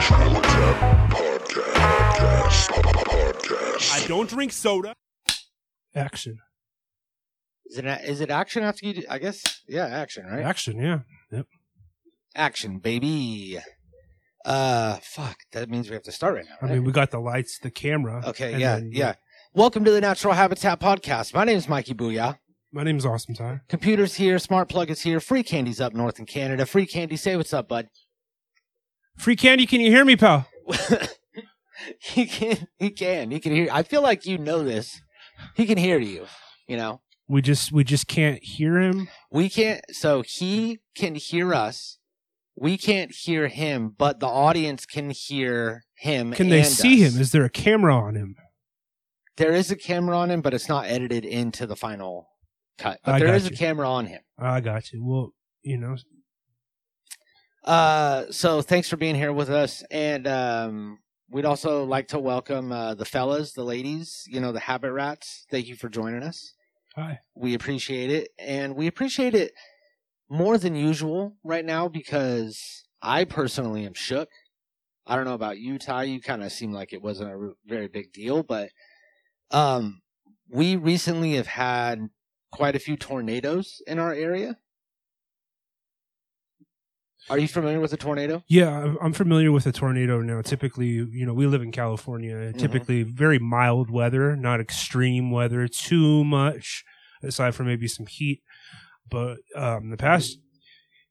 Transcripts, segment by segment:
Habitat Podcast. Podcast. I don't drink soda. Action. Is it is it action after you? Do, I guess yeah, action right. Action, yeah. Yep. Action, baby. Uh, fuck. That means we have to start right now. I mean, we got the lights, the camera. okay, yeah, then- yeah. Welcome to the Natural Habitat Podcast. My name is Mikey Booyah. My name is Awesome Ty. Computers here, Smart Plug is here, Free Candy's up north in Canada. Free Candy, say what's up, bud. Free candy, can you hear me, pal? he can, he can, he can hear. I feel like you know this. He can hear you. You know, We just we just can't hear him. we can't. So he can hear us. We can't hear him, but the audience can hear him. Can they see us. him? Is there a camera on him? There is a camera on him, but it's not edited into the final cut. But I there is a camera on him. I got you. Well, you know, Uh, so thanks for being here with us, and um, we'd also like to welcome uh, the fellas, the ladies, you know, the habit rats. Thank you for joining us. hi. We appreciate it, and we appreciate it more than usual right now because I personally am shook. I don't know about you, Ty. You kind of seem like it wasn't a very big deal, but um, we recently have had quite a few tornadoes in our area. Are you familiar with a tornado? Yeah, I'm- familiar with a tornado now. Typically, you know, we live in California. Mm-hmm. Typically, very mild weather, not extreme weather, too much, aside from maybe some heat. But um, the past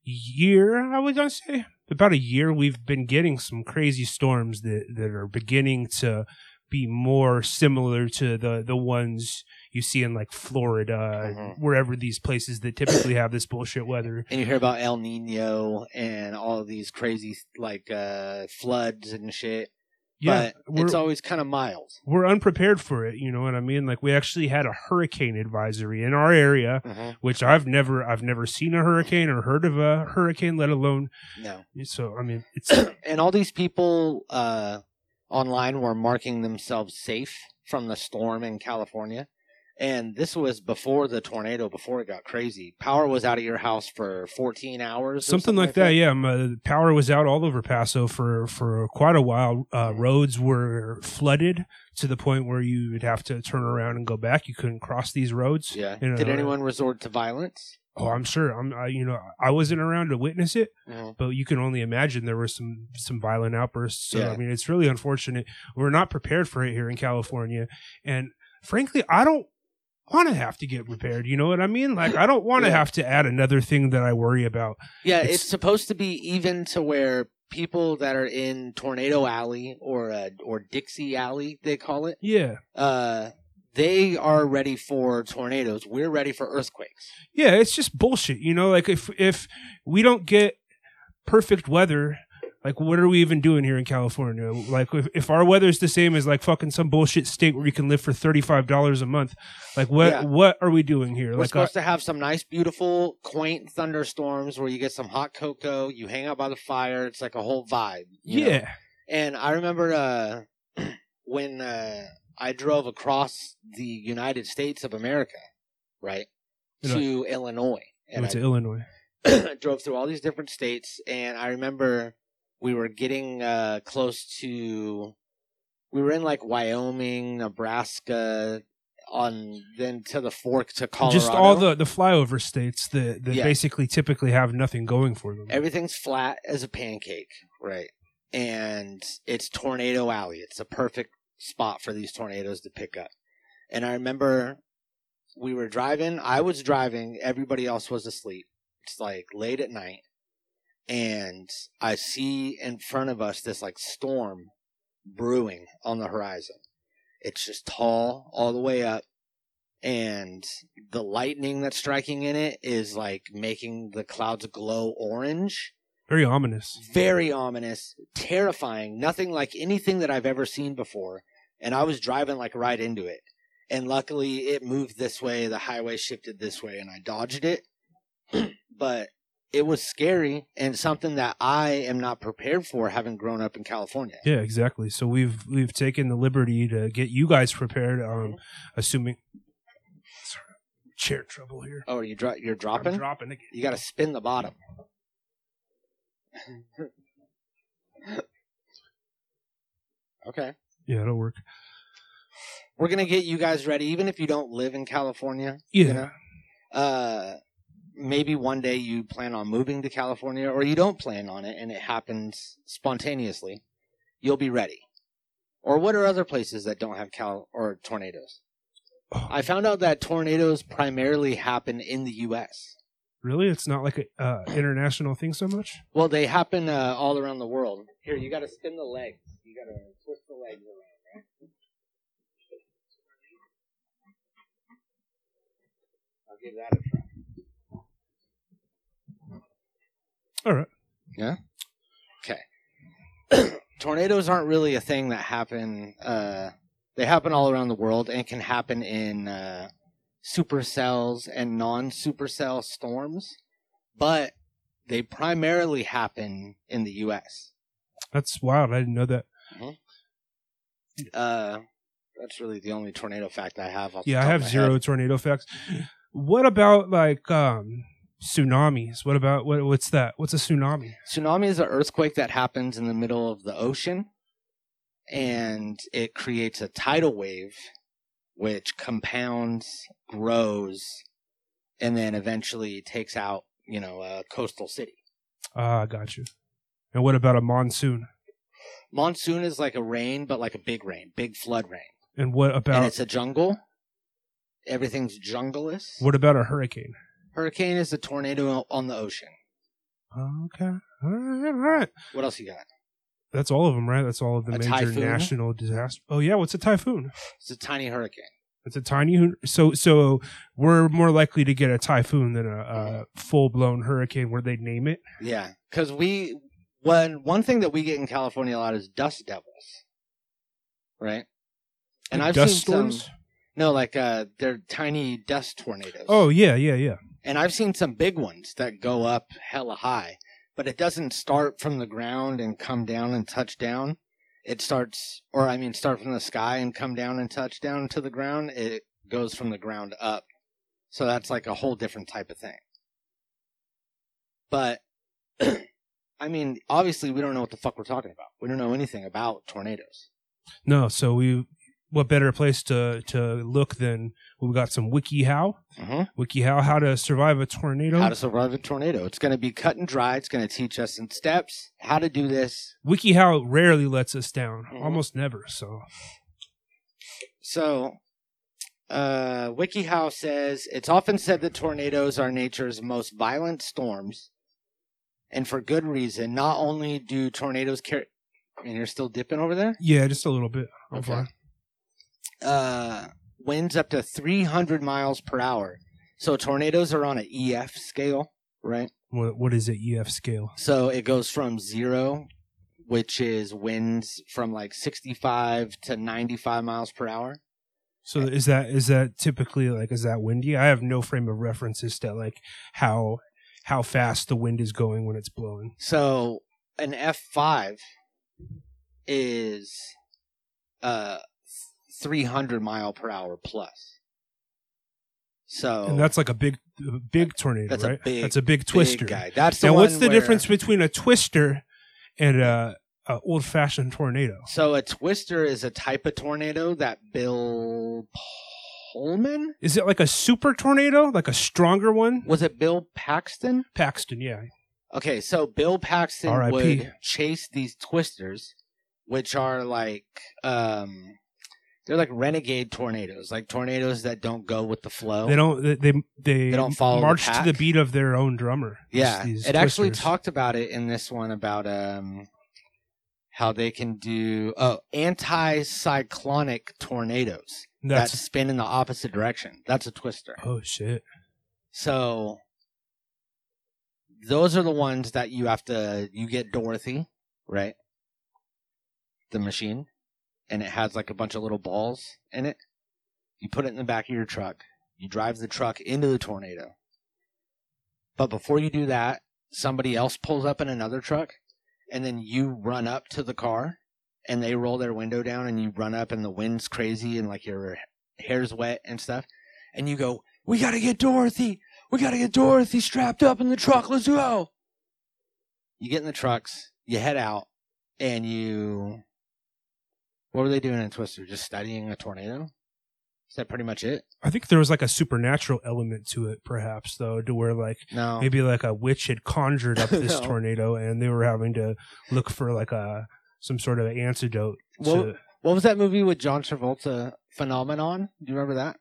year, I would say, about a year, we've been getting some crazy storms that that are beginning to be more similar to the the ones you see in like Florida, Mhm. wherever these places that typically have this bullshit weather. And you hear about El Nino and all these crazy like uh, floods and shit. Yeah, but it's always kind of mild. we're unprepared for it you know what i mean like we actually had a hurricane advisory in our area which i've never i've never seen a hurricane or heard of a hurricane let alone No. so i mean it's and all these people uh, online were marking themselves safe from the storm in California. And this was before the tornado, before it got crazy. Power was out of your house for 14 hours. or something, like that, yeah my, power was out all over paso for for quite a while uh, roads were flooded to the point where you would have to turn around and go back you couldn't cross these roads Yeah. Did anyone resort to violence? Oh i'm sure i'm I, you know i wasn't around to witness it Mhm. but you can only imagine there were some some violent outbursts. So Yeah. I mean, it's really unfortunate. We're not prepared for it here in California, and frankly, I don't want to have to get prepared. You know what I mean? Like, I don't want to Yeah. have to add another thing that I worry about. Yeah, It's- it's, supposed to be even to where people that are in Tornado Alley or uh, or Dixie Alley, they call it, Yeah, uh, they are ready for tornadoes. We're ready for earthquakes. yeah, it's just bullshit. You know, like if if we don't get perfect weather. Like, what are we even doing here in California? Like, if, if our weather is the same as like fucking some bullshit state where you can live for thirty five dollars a month, like what Yeah. what are we doing here? We're Like, supposed to have some nice, beautiful, quaint thunderstorms where you get some hot cocoa, you hang out by the fire. It's like a whole vibe. you know? yeah, And I remember uh, when uh, I drove across the United States of America, right, to Illinois. And went I to Illinois. drove through all these different states, and I remember we were getting uh, close to. We were in like Wyoming, Nebraska, on then to the fork to Colorado. Just all the the flyover states that that Yeah. basically typically have nothing going for them. everything's flat as a pancake, right? And it's Tornado Alley. It's a perfect spot for these tornadoes to pick up. And I remember we were driving. I was driving. Everybody else was asleep. It's like late at night. And I see in front of us this like storm brewing on the horizon. It's just tall all the way up. And the lightning that's striking in it is like making the clouds glow orange Very ominous. very ominous, terrifying, nothing like anything that I've ever seen before. And I was driving like right into it. And luckily it moved this way, the highway shifted this way, and I dodged it. but it was scary and something that I am not prepared for having grown up in California. Yeah, exactly. So we've we've taken the liberty to get you guys prepared. Um, assuming Sorry, chair trouble here. Oh, you dro- you're I'm dropping? dropping again. You got to spin the bottom. Okay. Yeah, it'll work. We're gonna get you guys ready, even if you don't live in California. Yeah. You know? Uh, maybe one day you plan on moving to California, or you don't plan on it, and it happens spontaneously. You'll be ready. Or what are other places that don't have cal or tornadoes? I found out that tornadoes primarily happen in the U.S. Really? It's not like a uh, international thing so much? Well, they happen uh, all around the world. Here, you got to spin the legs. You got to twist the legs around. Right? I'll give that a try. All right. Yeah. Okay. Tornadoes aren't really a thing that happen. Uh, they happen all around the world and can happen in uh, supercells and non-supercell storms, but they primarily happen in the U.S. That's wild. I didn't know that. Uh, that's really the only tornado fact I have. off the Yeah, I have of my zero head. tornado facts. What about like um tsunamis? What about what what's that? What's a tsunami? Tsunami is an earthquake that happens in the middle of the ocean, and it creates a tidal wave, which compounds, grows, and then eventually takes out, you know, a coastal city. Ah, got you. And what about a monsoon? Monsoon is like a rain, but like a big rain, big flood rain, And what about? and it's a jungle. Everything's jungleless. what about a hurricane? Hurricane is a tornado on the ocean. Okay. All right, all right. What else you got? That's all of them, right? That's all of the A major typhoon? national disaster. Oh yeah, what's a typhoon? It's a tiny hurricane. It's a tiny so so we're more likely to get a typhoon than a, a full blown hurricane where they name it. Yeah, because we when one thing that we get in California a lot is dust devils, right? And Like I've dust seen storms. some no, like uh, they're tiny dust tornadoes. Oh yeah, yeah, yeah. and I've seen some big ones that go up hella high, but it doesn't start from the ground and come down and touch down. It starts, or I mean, start from the sky and come down and touch down to the ground. It goes from the ground up, so that's like a whole different type of thing. But I mean, obviously, we don't know what the fuck we're talking about. We don't know anything about tornadoes. No, so we what better place to to look than we've got some WikiHow. Mm-hmm. WikiHow, how to survive a tornado. How to survive a tornado? It's going to be cut and dry. It's going to teach us in steps how to do this. WikiHow rarely lets us down, Mhm. almost never. So So, uh, WikiHow says it's often said that tornadoes are nature's most violent storms, and for good reason. Not only do tornadoes carry, and you're still dipping over there. yeah, just a little bit. I'm Okay. fine. Uh, winds up to 300 miles per hour. So tornadoes are on an EF scale, right? What what is it? EF scale? So it goes from zero, which is winds from like 65 to 95 miles per hour. So is that is that typically like is that windy? I have no frame of reference as to like how how fast the wind is going when it's blowing. So an F5 is uh 300 mile per hour plus. So And that's like a big big tornado, That's a big, that's a big big twister. guy. That's the Now, what's the where- difference between a twister and a, a old fashioned tornado? So a twister is a type of tornado that Bill Pullman Is it like a super tornado, like a stronger one? was it Bill Paxton? Paxton, yeah. Okay, so Bill Paxton would chase these twisters, which are like um they're like renegade tornadoes, like tornadoes that don't go with the flow. They don't. They they, they, They don't follow the march to the beat of their own drummer. yeah, it actually talked about it in this one about um how they can do oh anti-cyclonic tornadoes that That's spin in the opposite direction. That's a twister. oh shit. So those are the ones that you have to you get Dorothy, right? The machine and it has like a bunch of little balls in it. You put it in the back of your truck. You drive the truck into the tornado. But before you do that, somebody else pulls up in another truck and then you run up to the car and they roll their window down and you run up and the wind's crazy and like your hair's wet and stuff and you go, "We got to get Dorothy. We got to get Dorothy strapped up in the truck. Let's go." You get in the trucks, you head out, and you What were they doing in Twister? Just studying a tornado? Is that pretty much it? I think there was like a supernatural element to it, perhaps though, to where like No. maybe like a witch had conjured up this No. tornado, and they were having to look for like a some sort of antidote. Well, to, What was that movie with John Travolta, Phenomenon? Do you remember that?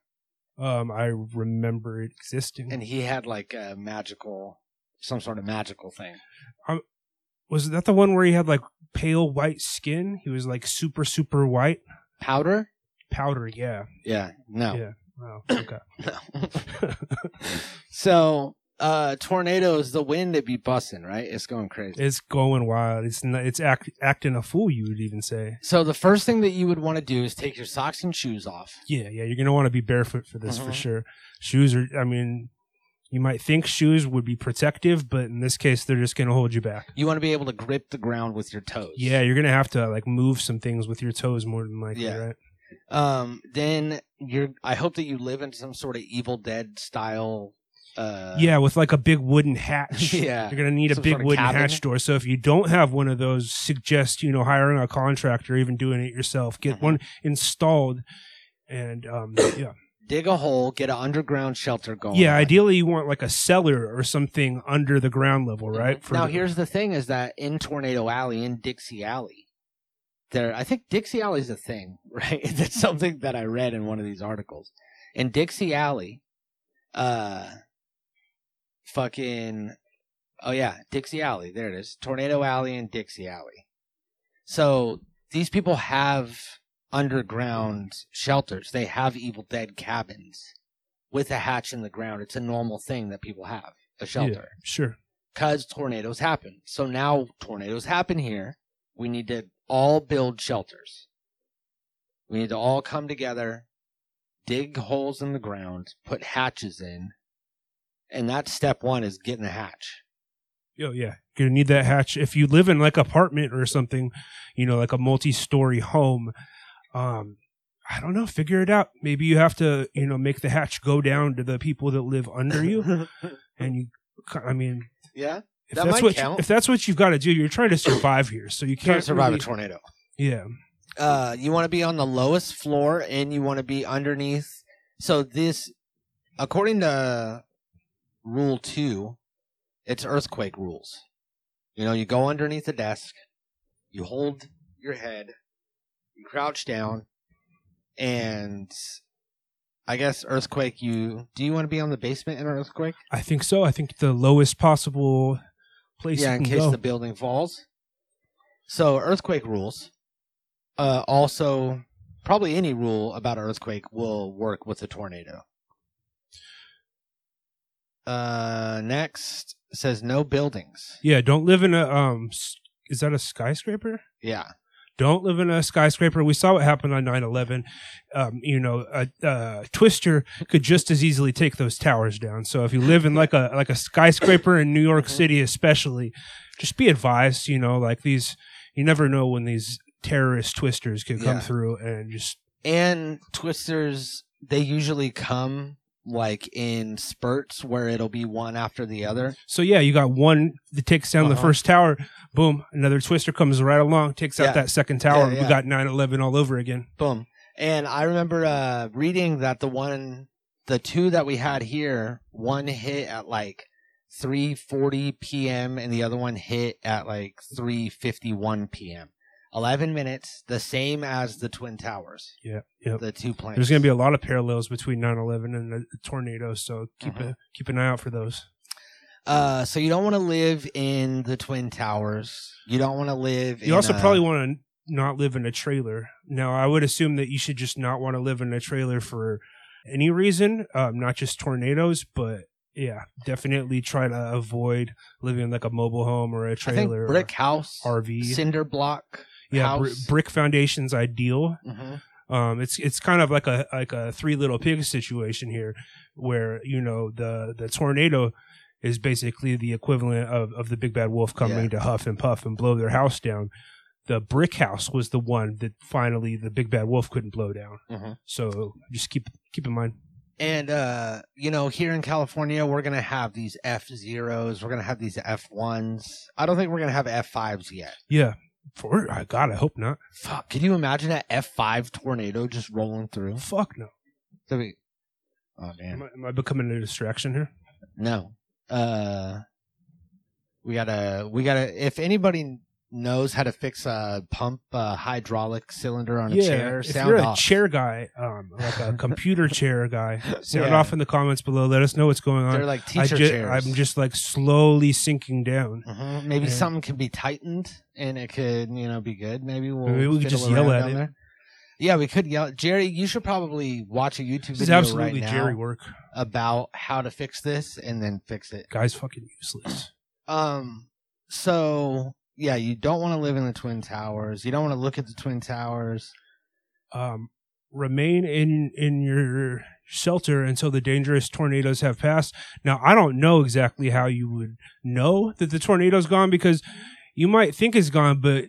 um, I remember it existing. And he had like a magical, some sort of magical thing. Was that the one where he had like pale white skin? He was like super super white, Powder? powder. Yeah. Yeah. No. Yeah. Wow. Okay. No. so, uh, tornadoes, the wind it be busting, right? It's going crazy. it's going wild. It's not, it's act, acting a fool. You would even say. so the first thing that you would want to do is take your socks and shoes off. Yeah, yeah. You're gonna want to be barefoot for this for Mhm. sure. Shoes are. I mean, you might think shoes would be protective, but in this case, they're just gonna hold you back. You want to be able to grip the ground with your toes. Yeah, you're gonna have to like move some things with your toes more than likely, Yeah. right? Um. Then you're. I hope that you live in some sort of Evil Dead style. Uh, yeah, with like a big wooden hatch. Yeah. You're gonna need a big sort of wooden cabin. hatch door. So if you don't have one of those, suggest you know hiring a contractor, even doing it yourself. Get Mhm. one installed, and um, yeah, Dig a hole. Get an underground shelter going. yeah. on. Ideally, you want like a cellar or something under the ground level, right? For now, the- here's the thing: is that in Tornado Alley, in Dixie Alley, there. I think Dixie Alley is a thing, right? That's something that I read in one of these articles. In Dixie Alley, uh, fucking, oh yeah, Dixie Alley. There it is. Tornado Alley and Dixie Alley. So these people have underground shelters. They have Evil Dead cabins with a hatch in the ground. It's a normal thing that people have. A shelter sure. because tornadoes happen. So now tornadoes happen here. We need to all build shelters. We need to all come together, dig holes in the ground, put hatches in. And that's step one is getting a hatch. Oh yeah, you're gonna need that hatch if you live in like apartment or something, you know, like a multi-story home. Um, I don't know, figure it out. Maybe you have to, you know, make the hatch go down to the people that live under you, and you. I mean, yeah. if That that's might what count. if that's what you've got to do, you're trying to survive here, so you Can't can't survive really- a tornado. Yeah, uh, you want to be on the lowest floor and you want to be underneath. So this, according to rule two, it's earthquake rules. You know, you go underneath the desk, you hold your head, you crouch down, and I guess earthquake. You do you want to be on the basement in an earthquake? I think so. I think the lowest possible place. yeah, in case go. the building falls. So earthquake rules. Uh, also, probably any rule about earthquake will work with a tornado. Uh, next says no buildings. yeah, don't live in a um. Is that a skyscraper? Yeah, Don't live in a skyscraper. We saw what happened on 9 11. Um, you know, a, a twister could just as easily take those towers down. So if you live in like a like a skyscraper in New York Mhm. City, especially, just be advised. You know, like these, you never know when these terrorist twisters could come Yeah. through and just and twisters they usually come like in spurts where it'll be one after the other. so yeah you got one that takes down the Uh-huh. first tower boom another twister comes right along takes out that second tower Yeah, yeah. we got 9-11 all over again Boom. And I remember uh, reading that the one, the two that we had here, one hit at like 3:40 p.m. and the other one hit at like 3:51 p.m. 11 minutes, the same as the twin towers, yeah yeah the two planes. there's going to be a lot of parallels between 9-11 and the tornado so keep Mhm. a, keep an eye out for those Uh, so you don't want to live in the twin towers. You don't want to live. You also a- probably want to not live in a trailer. Now, I would assume that you should just not want to live in a trailer for any reason, um, not just tornadoes, but yeah, definitely try to avoid living in like a mobile home or a I think trailer. brick house, RV. cinder block. Yeah, br- brick foundation's ideal. hmm Um, it's it's kind of like a like a three little pigs situation here, where you know the the tornado is basically the equivalent of, of the big bad wolf coming Yeah. to huff and puff and blow their house down. The brick house was the one that finally the big bad wolf couldn't blow down. hmm So just keep keep in mind. And uh, you know, here in California, we're gonna have these F zeros. We're gonna have these F ones. I don't think we're gonna have F fives yet. Yeah, For I God, I hope not. Fuck. Can you imagine an F five tornado just rolling through? Fuck no. That'd be- Oh Am man. I, am I becoming a distraction here? No. Uh we gotta we gotta if anybody knows how to fix a pump a hydraulic cylinder on a chair, if you're a off. chair guy, um, like a computer chair guy, sound Yeah. off in the comments below. Let us know what's going on. They're like I teacher ju- chairs. I'm just like slowly sinking down. Mhm. Maybe Yeah. something can be tightened and it could, you know, be good. Maybe we'll Maybe we could just yell at down it. there. Yeah, we could yell. Jerry, you should probably watch a YouTube This video right now Jerry work. about how to fix this and then fix it. Guy's fucking useless. Um. So yeah, you don't want to live in the twin towers. You don't want to look at the twin towers. um, remain in in your shelter until the dangerous tornadoes have passed. Now, I don't know exactly how you would know that the tornado's gone because you might think it's gone, but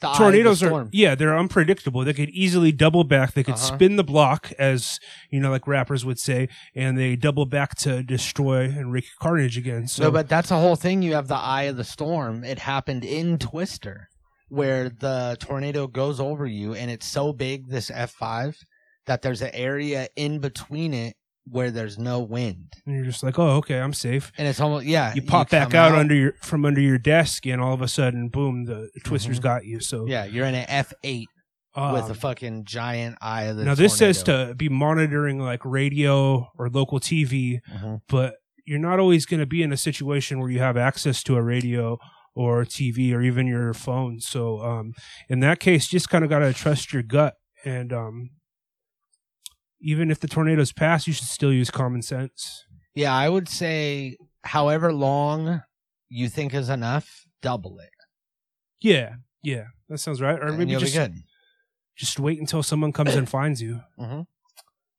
The of the tornadoes are yeah, they're unpredictable. They could easily double back. They could Uh-huh. spin the block, as you know, like rappers would say, and they double back to destroy and wreak carnage again. So, no, but that's the whole thing. You have the eye of the storm. It happened in Twister, where the tornado goes over you, and it's so big, this F five, that there's an area in between it where there's no wind, and you're just like, oh, okay, I'm safe. and it's almost yeah. You pop back come out, under your from under your desk, and all of a sudden, boom, the twister's Mhm. got you. So Yeah, you're in an F eight with um, a fucking giant eye of the. now this says to be monitoring like radio or local TV, Mhm. but you're not always going to be in a situation where you have access to a radio or TV or even your phone. So um, in that case, just kind of got to trust your gut. And um, even if the tornadoes pass, you should still use common sense. Yeah, I would say however long you think is enough, double it. Yeah, yeah, that sounds right. Or and maybe just just wait until someone comes and finds you. hmm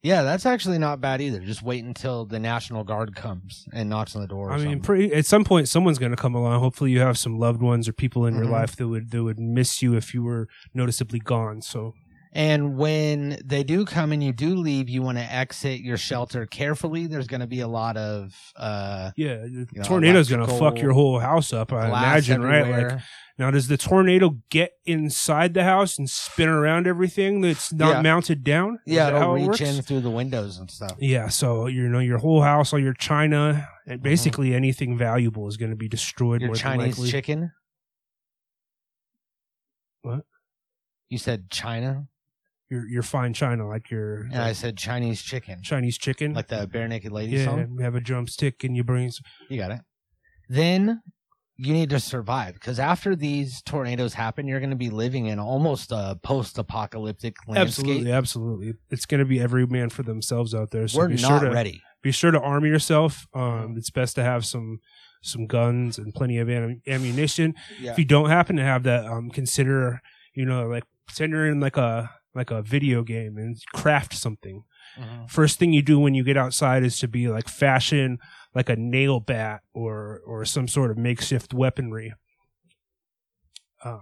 Yeah, that's actually not bad either. Just wait until the National Guard comes and knocks on the door. Or I mean, pretty, at some point, someone's going to come along. Hopefully, you have some loved ones or people in your Mhm. life that would that would miss you if you were noticeably gone. So and when they do come and you do leave, you want to exit your shelter carefully. There's going to be a lot of uh, yeah, the know, tornado's going to fuck your whole house up. I imagine, right? Like now, does the tornado get inside the house and spin around everything that's not Yeah. mounted down? Is yeah, it'll how it reach in through the windows and stuff. Yeah, so you know your whole house, all your china, Mm-hmm. basically anything valuable is going to be destroyed. Your Chinese chicken. What? You said China, your your fine china, like your and I said Chinese chicken, Chinese chicken. like the Barenaked lady yeah, song. you have a drumstick and you bring. Some, You got it. Then you need to survive because after these tornadoes happen, you're going to be living in almost a post-apocalyptic landscape. absolutely, absolutely. It's going to be every man for themselves out there. So We're be not sure to ready. be sure to arm yourself. Um, it's best to have some some guns and plenty of am- ammunition. Yeah. If you don't happen to have that, um, consider you know like pretend you're in like a like a video game and craft something. Mhm. First thing you do when you get outside is to be like fashion like a nail bat or or some sort of makeshift weaponry. Um,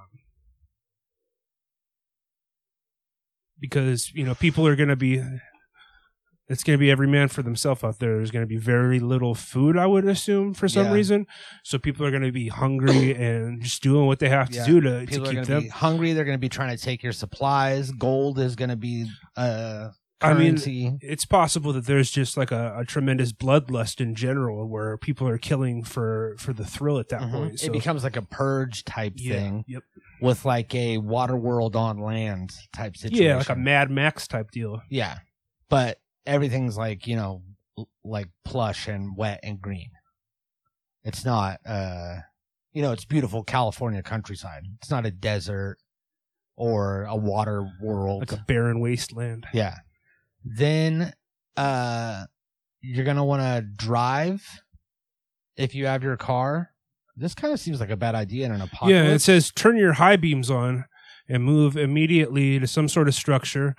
because you know people are going to be it's going to be every man for themselves out there there's going to be very little food i would assume for some Yeah. reason so people are going to be hungry and just doing what they have to Yeah. do to, to People are keep to them be hungry. They're going to be trying to take your supplies. Gold is going to be uh, I mean, currency. it's possible that there's just like a, a tremendous bloodlust in general where people are killing for for the thrill at that Mhm. point so It becomes like a purge type yeah, thing yep. with like a water world on land type situation. yeah like a mad max type deal Yeah. But everything's like, you know, like plush and wet and green. It's not uh you know, it's beautiful California countryside. It's not a desert or a water world. like a barren wasteland yeah. Then uh you're going to want to drive if you have your car. This kind of seems like a bad idea in an apocalypse. Yeah, it says turn your high beams on and move immediately to some sort of structure,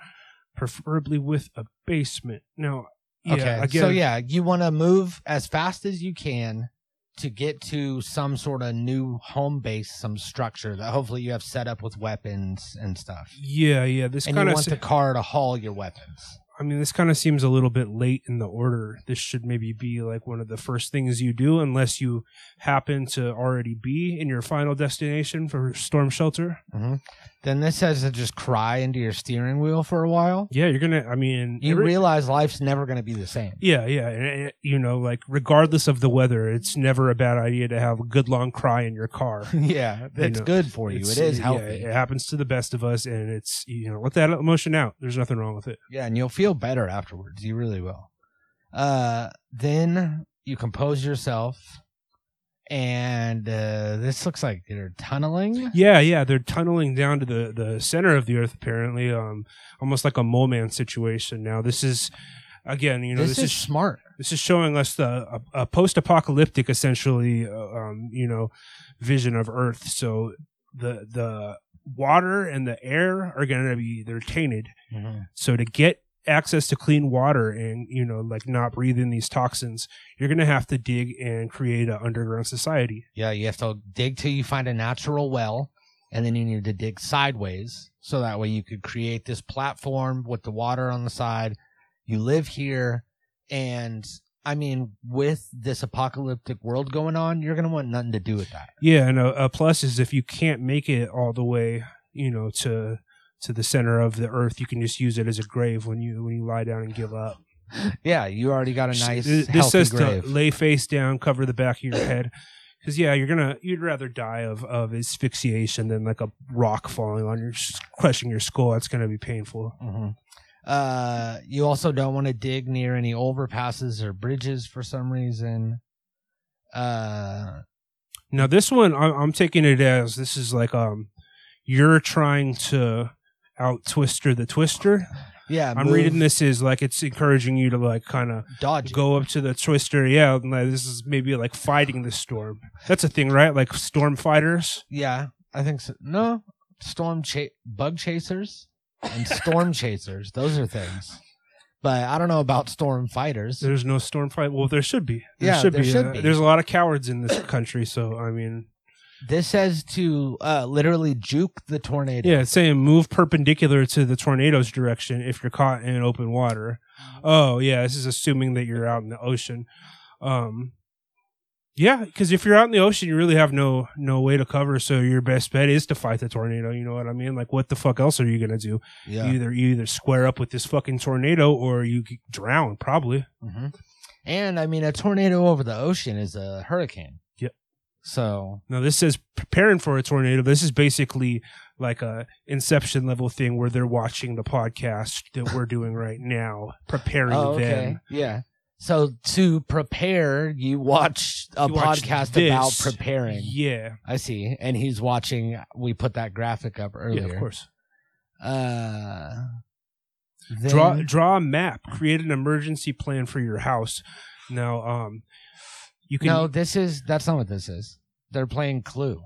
preferably with a basement. Now, yeah, okay. again, so yeah, you want to move as fast as you can to get to some sort of new home base, some structure that hopefully you have set up with weapons and stuff. yeah, yeah. This and you kind of, want the car to haul your weapons. I mean, this kind of seems a little bit late in the order. This should maybe be like one of the first things you do, unless you happen to already be in your final destination for storm shelter. Mm-hmm. Then this has to just cry into your steering wheel for a while. Yeah, you're gonna. I mean, You every- realize life's never going to be the same. Yeah, yeah, and, you know, like regardless of the weather, it's never a bad idea to have a good long cry in your car. yeah, it's know, good for you. It is yeah, healthy. it happens to the best of us, and it's you know, let that emotion out. There's nothing wrong with it. Yeah, and you'll feel better afterwards. You really will. Uh, then you compose yourself, and uh, this looks like they're tunneling. Yeah, yeah, they're tunneling down to the the center of the earth, apparently, um, almost like a mole man situation. Now, this is again, you know, this, this, is, is smart. this is showing us the a, a post-apocalyptic essentially uh, um, you know vision of earth so the the water and the air are going to be they're tainted so to get access to clean water and you know like not breathe in these toxins you're going to have to dig and create an underground society Yeah, you have to dig till you find a natural well, and then you need to dig sideways so that way you could create this platform with the water on the side. You live here, and I mean, with this apocalyptic world going on, you're gonna want nothing to do with that. yeah and a, a plus is if you can't make it all the way you know to to the center of the earth you can just use it as a grave when you when you lie down and give up Yeah, you already got a nice, This healthy says grave. to lay face down, cover the back of your head. Because yeah, you're gonna you'd rather die of of asphyxiation than like a rock falling on your crushing your skull. That's gonna be painful. Mhm. Uh, you also don't want to dig near any overpasses or bridges for some reason. Uh, Now this one, I'm, I'm taking it as this is like um, you're trying to out twister the twister. yeah, I'm move, reading this is like it's encouraging you to like kind of dodge. go up to the twister. Yeah, like, this is maybe like fighting the storm. That's a thing, right? Like storm fighters. Yeah, I think so. No, storm cha- bug chasers and storm chasers. Those are things. But I don't know about storm fighters. There's no storm fight. Well, there should be. There Yeah, should there be. should Uh, be. There's a lot of cowards in this country, so I mean, This says to uh, literally juke the tornado. yeah, it's saying move perpendicular to the tornado's direction if you're caught in open water. Oh, yeah, this is assuming that you're out in the ocean. Um, yeah, because if you're out in the ocean, you really have no no way to cover. So your best bet is to fight the tornado. You know what I mean? Like, what the fuck else are you gonna do? Yeah. You either you either square up with this fucking tornado or you drown. Probably. hmm And I mean, a tornado over the ocean is a hurricane. So Now this says preparing for a tornado. This is basically like a Inception level thing where they're watching the podcast that we're doing right now, preparing Oh, okay. them. Yeah. So to prepare, you watch a You podcast about preparing. Yeah, I see. And he's watching. We put that graphic up earlier. yeah, of course. Uh, Draw draw a map. Create an emergency plan for your house. Now, um, you can no, this is that's not what this is. They're playing Clue,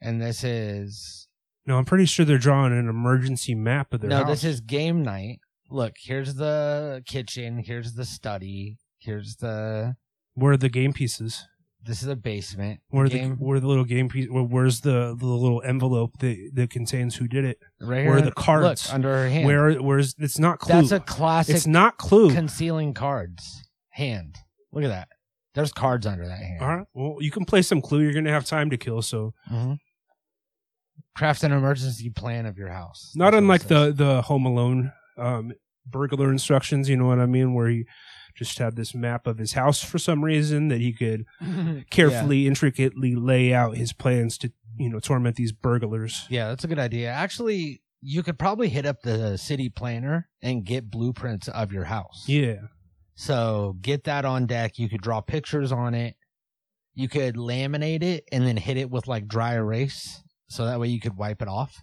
and this is no. I'm pretty sure they're drawing an emergency map of their no. house. This is game night. Look, here's the kitchen. Here's the study. Here's the. where are the game pieces? This is a basement. Where the game where the little game piece? Where, where's the the little envelope that that contains who did it? right where are the cards? Look under her hand. Where where's it's not clue. That's a classic it's not clue. concealing cards hand. Look at that. There's cards under that hand. All right. Well, you can play some Clue. You're gonna have time to kill. So hmm Craft an emergency plan of your house. not That's what it unlike says. the the Home Alone um, burglar instructions. You know what I mean? Where he just had this map of his house for some reason that he could carefully, intricately lay out his plans to you know torment these burglars. Yeah, that's a good idea. Actually, you could probably hit up the city planner and get blueprints of your house. Yeah. So get that on deck. You could draw pictures on it. You could laminate it and then hit it with like dry erase. So that way you could wipe it off.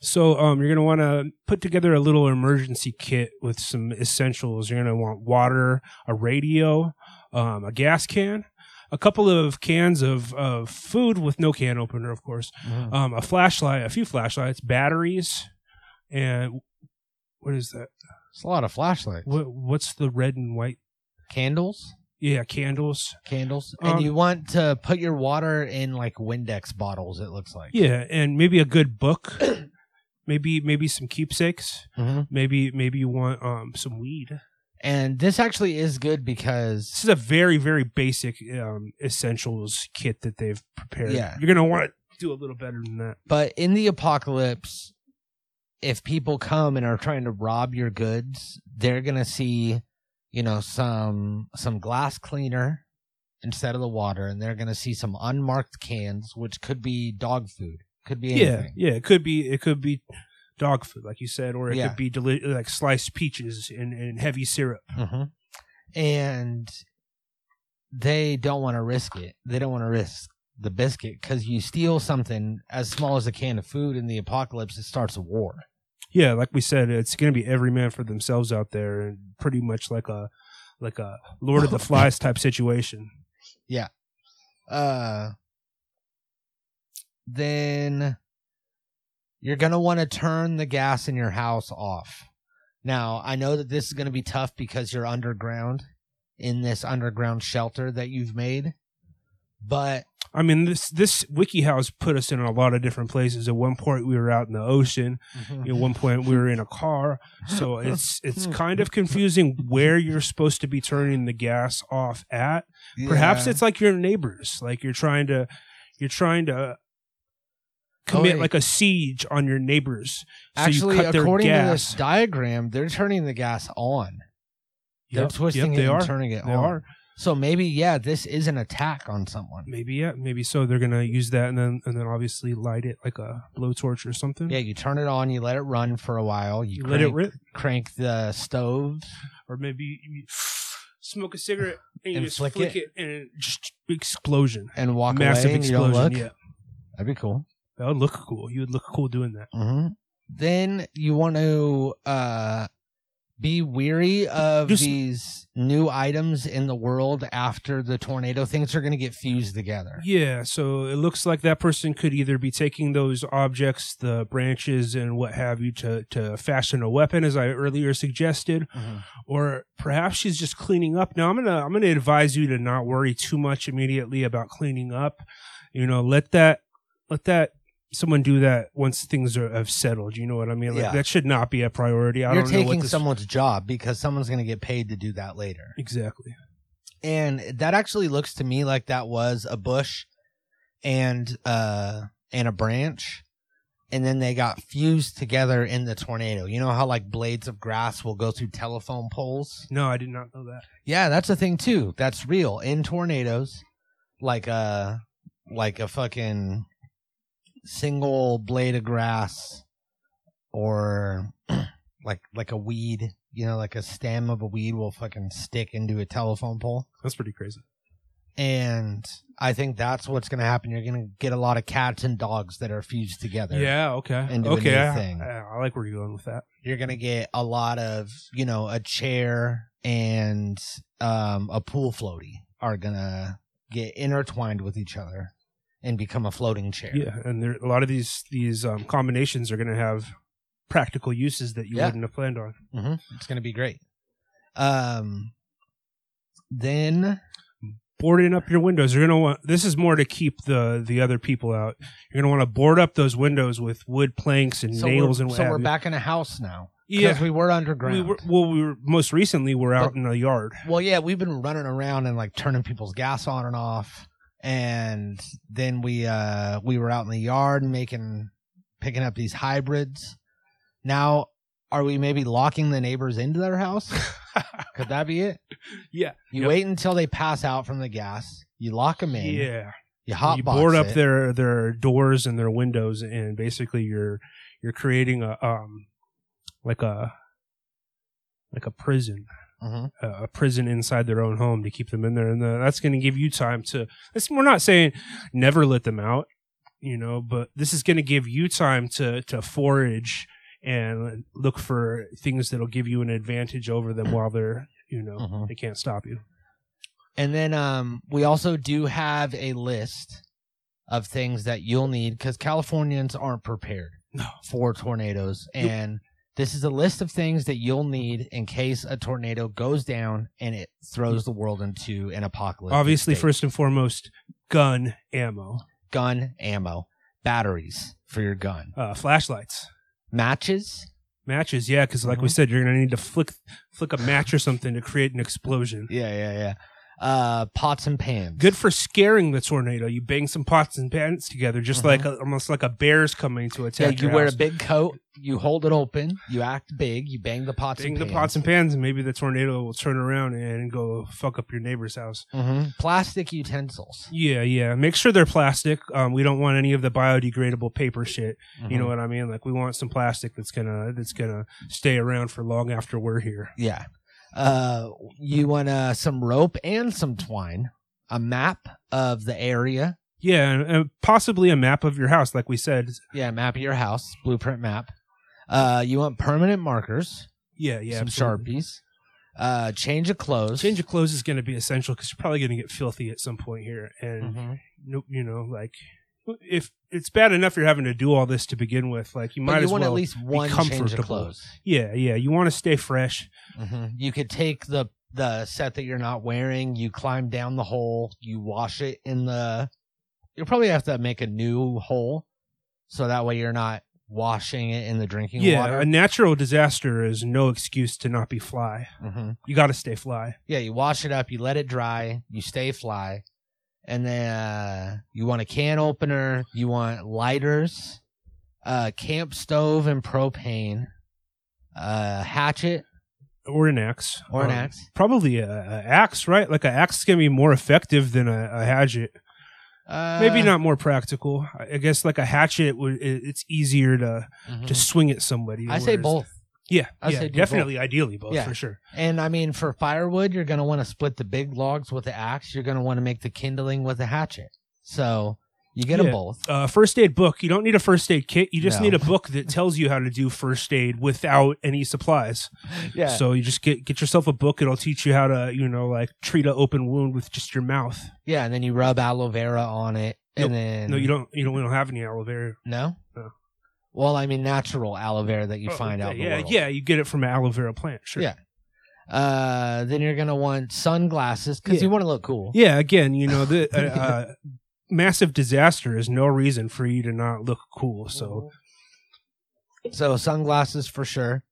So um, you're gonna want to put together a little emergency kit with some essentials. You're gonna want water, a radio, um, a gas can, a couple of cans of, of food with no can opener, of course. um, a flashlight, a few flashlights, batteries, and what is that? It's a lot of flashlights. What what's the red and white? Candles. Yeah, candles. Candles. Um, and you want to put your water in like Windex bottles, it looks like. Yeah, and maybe a good book. maybe maybe some keepsakes. Mhm. Maybe maybe you want um some weed. And this actually is good because This is a very very basic um essentials kit that they've prepared. Yeah. you're gonna want to do a little better than that. But in the apocalypse, if people come and are trying to rob your goods, they're gonna see, you know, some some glass cleaner instead of the water, and they're gonna see some unmarked cans, which could be dog food, could be Yeah, anything. yeah. It could be it could be dog food, like you said, or it Yeah. could be deli- like sliced peaches and, and heavy syrup. hmm And they don't want to risk it. They don't want to risk the biscuit because you steal something as small as a can of food in the apocalypse, it starts a war. Yeah, like we said, it's gonna be every man for themselves out there, and pretty much like a like a Lord of the Flies type situation. Yeah. Uh then you're going to want to turn the gas in your house off. Now, I know that this is going to be tough because you're underground in this underground shelter that you've made. But I mean, this this WikiHow's put us in a lot of different places. At one point, we were out in the ocean. Mm-hmm. At one point, we were in a car. So it's it's hmm. kind of confusing where you're supposed to be turning the gas off at. Perhaps it's like your neighbors, like you're trying to you're trying to oh, commit wait. like a siege on your neighbors. So Actually, you cut their according to this diagram, they're turning the gas on. They're Yep, twisting yep, it they and are. turning it They on. are. So maybe, yeah, this is an attack on someone. Maybe yeah, maybe so. They're gonna use that and then and then obviously light it like a blowtorch or something. Yeah, you turn it on, you let it run for a while, you, you crank, let it rip, crank the stove, or maybe you smoke a cigarette and you And just flick flick, it. it. and just explosion, and walk massive away and you don't explosion. Yeah, That'd be cool. that would look cool. You would look cool doing that. hmm Then you want to uh, be weary of Just- these new items in the world after the tornado. Things are going to get fused together. Yeah, so it looks like that person could either be taking those objects, the branches and what have you, to to fashion a weapon, as I earlier suggested, Mhm. or perhaps she's just cleaning up. Now I'm gonna I'm gonna advise you to not worry too much immediately about cleaning up. You know, let that let that someone do that once things are have settled. You know what I mean? Like Yeah. that should not be a priority. I You're don't know what taking this, someone's job because someone's going to get paid to do that later. exactly. and that actually looks to me like that was a bush and uh and a branch and then they got fused together in the tornado you know how like blades of grass will go through telephone poles No, I did not know that. yeah that's a thing too that's real in tornadoes like a like a fucking single blade of grass or like like a weed you know like a stem of a weed will fucking stick into a telephone pole That's pretty crazy. and I think that's what's going to happen. You're going to get a lot of cats and dogs that are fused together. Yeah. Okay. into okay. I, thing. I, I like where you're going with that. You're going to get a lot of, you know, a chair and um, a pool floaty are going to get intertwined with each other and become a floating chair. Yeah, and there a lot of these these um, combinations are going to have practical uses that you Yeah. wouldn't have planned on. hmm It's going to be great. Um, then Boarding up your windows, you're going to want. This is more to keep the the other people out. You're going to want to board up those windows with wood planks and so nails and what so we're you. back in a house now because Yeah, we were underground. we were. Well, we were most recently we're out But- in a yard. Well, yeah, we've been running around and like turning people's gas on and off, and then we uh we were out in the yard making picking up these hybrids. Now, are we maybe locking the neighbors into their house? Could that be it? Yeah. You Yep. wait until they pass out from the gas. You lock them in. Yeah, You hotbox you board up it. their their doors and their windows, and basically you're you're creating a um like a like a prison Mhm. a prison inside their own home to keep them in there, and uh, that's going to give you time to. We're not saying never let them out, you know, but this is going to give you time to to forage and look for things that'll give you an advantage over them while they're, you know, Mhm. they can't stop you. And then um, we also do have a list of things that you'll need because Californians aren't prepared No. for tornadoes. And this is a list of things that you'll need in case a tornado goes down and it throws the world into an apocalypse. Obviously, first and foremost, gun ammo, gun, ammo, batteries for your gun, uh, flashlights. Matches. Matches, yeah, because like we Mhm. said, you're gonna need to flick flick a match or something to create an explosion. Yeah, yeah, yeah. Uh, pots and pans. Good for scaring the tornado. You bang some pots and pans together, just Mhm. like a, almost like a bear's coming to attack. Yeah, you wear house. a big coat. You hold it open. You act big. You bang the pots Bang and the pans. pots and pans, and maybe the tornado will turn around and go fuck up your neighbor's house. Mhm. Plastic utensils. Yeah, yeah. Make sure they're plastic. Um, we don't want any of the biodegradable paper shit. You Mm-hmm. know what I mean? Like we want some plastic that's gonna that's gonna stay around for long after we're here. Yeah. Uh, you want uh, some rope and some twine, a map of the area. Yeah, and, and possibly a map of your house, like we said. Yeah, map of your house, blueprint map. Uh, you want permanent markers, Yeah, yeah. some absolutely. sharpies. Uh, change of clothes. Change of clothes is going to be essential because you're probably going to get filthy at some point here, and Mhm. no, you know, like if it's bad enough you're having to do all this to begin with, like you But might you as want well. at least one change of comfortable. clothes. yeah, yeah. You want to stay fresh. hmm You could take the the set that you're not wearing. You climb down the hole. You wash it in the. You'll probably have to make a new hole, so that way you're not washing it in the drinking yeah, water. a natural disaster is no excuse to not be fly. hmm You got to stay fly. Yeah, you wash it up, you let it dry, you stay fly, and then uh, you want a can opener, you want lighters, uh, camp stove and propane, uh, hatchet Or an axe. or an Um, axe. Probably a, a axe, right? Like an axe can be more effective than a, a hatchet. Uh, Maybe not more practical. I guess like a hatchet would it's easier to mhm. to swing at somebody. I say both. Yeah, I yeah, definitely, ideally both Yeah. for sure. And I mean, for firewood, you're going to want to split the big logs with the axe. You're going to want to make the kindling with a hatchet. So you get them both. Uh, first aid book. You don't need a first aid kit. You just No. need a book that tells you how to do first aid without any supplies. Yeah. So you just get get yourself a book. It'll teach you how to you know like treat an open wound with just your mouth. yeah. And then you rub aloe vera on it. And then. No, you don't. You don't. We don't have any aloe vera. No? No. Well, I mean, natural aloe vera that you Oh, find out. okay. the Yeah, yeah. You get it from an aloe vera plant. Sure. Yeah. Uh, then you're gonna want sunglasses because Yeah. you want to look cool. Yeah. Again, you know the uh, uh, massive disaster is no reason for you to not look cool. So So sunglasses for sure.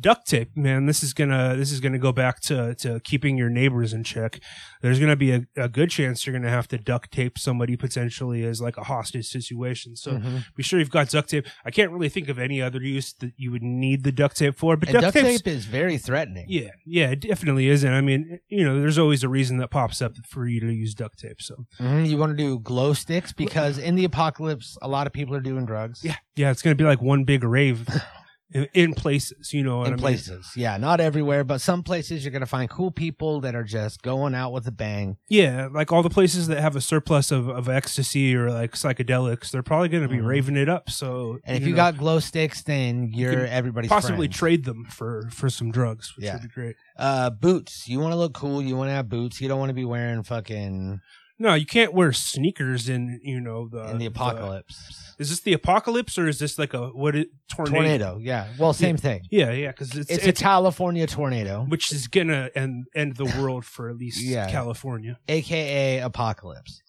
Duct tape man this is gonna this is gonna go back to to keeping your neighbors in check there's gonna be a, a good chance you're gonna have to duct tape somebody potentially as like a hostage situation so Mhm. be sure you've got duct tape i can't really think of any other use that you would need the duct tape for but And duct, duct tape is very threatening. yeah yeah it definitely is and i mean you know there's always a reason that pops up for you to use duct tape so Mhm. You want to do glow sticks because in the apocalypse, a lot of people are doing drugs. yeah yeah it's gonna be like one big rave in, in places you know what in I mean? places. Yeah, not everywhere, but some places you're gonna find cool people that are just going out with a bang. Yeah, like all the places that have a surplus of, of ecstasy or like psychedelics, they're probably going to be Mhm. raving it up. So, And if you, know, got glow sticks, then you're can everybody's possibly friend. trade them for for some drugs, which Yeah. would be great. uh, boots. You want to look cool. You want to have boots. You don't want to be wearing fucking No, you can't wear sneakers in you know the in the apocalypse. is this the apocalypse or is this like a what it tornado? tornado. Yeah. Well, same thing. Yeah, yeah, because it's It's, it's, a California tornado, which is gonna end end the world for at least Yeah. California. aka apocalypse.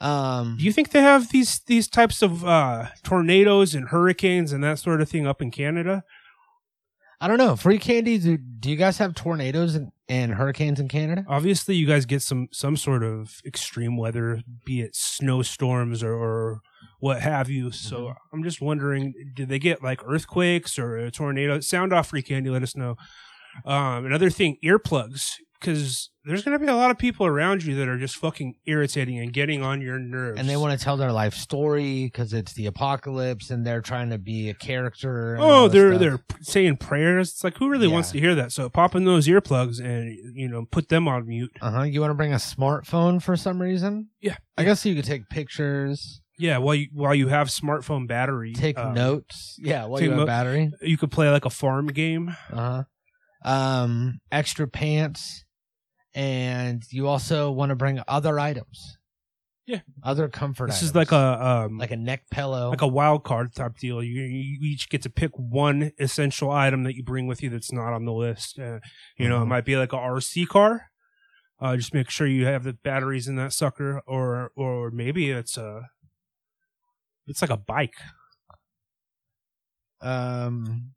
Um, Do you think they have these these types of uh, tornadoes and hurricanes and that sort of thing up in Canada? I don't know. Free candy. Do, do you guys have tornadoes and, and hurricanes in Canada? obviously you guys get some some sort of extreme weather be it snowstorms or, or what have you so Mhm. i'm just wondering did they get like earthquakes or a tornado sound off free candy let us know um, another thing earplugs because there's going to be a lot of people around you that are just fucking irritating and getting on your nerves And they want to tell their life story because it's the apocalypse, and they're trying to be a character. Oh, they're stuff. they're saying prayers. It's like who really wants to hear that? So pop in those earplugs and you know put them on mute. Uh huh. You want to bring a smartphone for some reason? Yeah, I guess you could take pictures, Yeah, while you while you have smartphone battery, take um, notes. Yeah, while you have mo- battery. You could play like a farm game. Uh huh. Um, extra pants, and you also want to bring other items. Yeah. Other comfort. This items. is like a um, like a neck pillow. like a wild card type deal. You, you each get to pick one essential item that you bring with you that's not on the list. Uh, you know, it Mhm. might be like a RC car. Uh, just make sure you have the batteries in that sucker, or or maybe it's a it's like a bike. Um,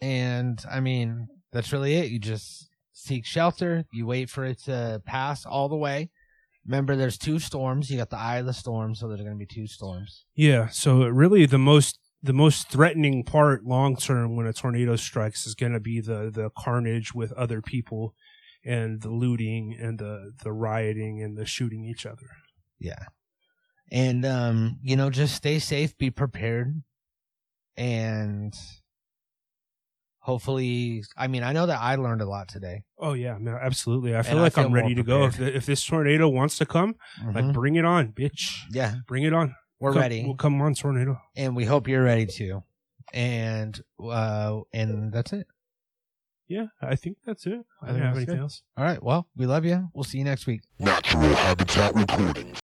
and I mean, that's really it. You just seek shelter. You wait for it to pass all the way. Remember, there's two storms. You got the eye of the storm, so there's going to be two storms. Yeah, so really the most the most threatening part long term when a tornado strikes is going to be the the carnage with other people and the looting and the the rioting and the shooting each other. Yeah. And um, you know, just stay safe, be prepared. And hopefully I mean, I know that I learned a lot today. Oh yeah, no, absolutely. I feel I like feel I'm ready to go. If if this tornado wants to come, like Mhm. bring it on, bitch. yeah, Bring it on. we're Come- ready. We'll come on, tornado. and we hope you're ready too. And uh and that's it. Yeah, I think that's it. I I don't have anything good. else. All right. Well, we love you. We'll see you next week. Natural Habitat Recordings.